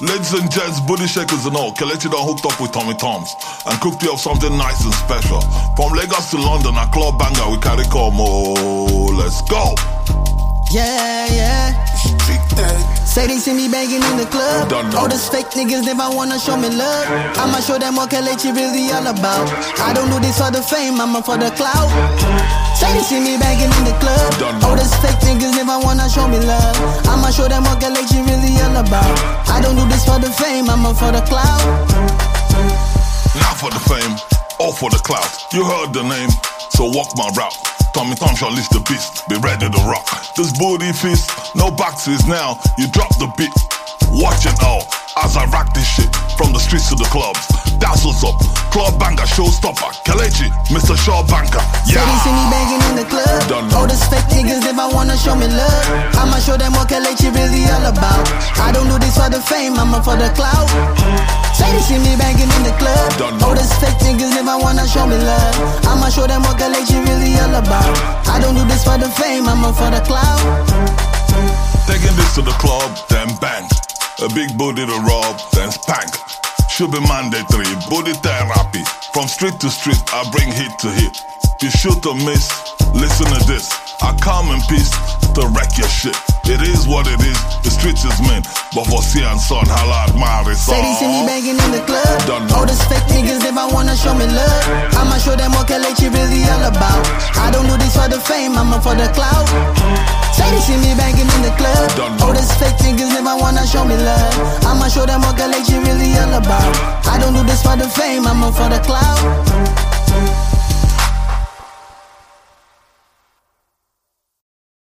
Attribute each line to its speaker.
Speaker 1: Ladies and gents, booty shakers and all, Kelechi done hooked up with Tommy Toms and cooked you up something nice and special. From Lagos to London, a club banger, we carry come. Oh, let's go.
Speaker 2: Yeah, yeah. Say they see me banging in the club. All these fake niggas never wanna show me love. I'ma show them what Kelechi really all about. I don't do this for the fame, I'ma for the clout. Say they see me banging in the club. All these fake niggas never wanna show me love. I'ma show them what Kelechi really for the fame, I'ma for the clout.
Speaker 1: Not for the fame, or for the clout. You heard the name, so walk my route. Tommy Tom shall leash the beast, be ready to rock. This booty feast, no boxes now. You drop the beat, watch it all as I rock this shit from the streets to the clubs. Up. Club banger, showstopper, Kelechi, Mr. Shaw Banker. Yeah.
Speaker 2: they see me banging in the club. All these fake niggas never wanna show me love. I'ma show them what Kelechi really all about. I don't do this for the fame, I'ma for the clout. Say they see me banging in the club. All these fake niggas never wanna show me love. I'ma show them what Kelechi really all about. I don't do this for the fame, I'ma for the clout.
Speaker 1: Taking this to the club, then bang. A big booty to rob, then spank. Should be mandatory, booty therapy. From street to street, I bring hit to hit. You shoot or miss, listen to this. I come in peace to wreck your shit. It is what it is, the streets is mean. But for see and son, holla admire it
Speaker 2: Say they see me banging in the club. All these fake niggas never wanna show me love. I'ma show them what Kelechi really all about. I don't do this for the fame, I'ma for the clout. Say they see me
Speaker 1: know.
Speaker 2: All these fake niggas never wanna show me love. I'ma show them what Kelechi really all about. I don't do this for the fame, I'ma for the clout.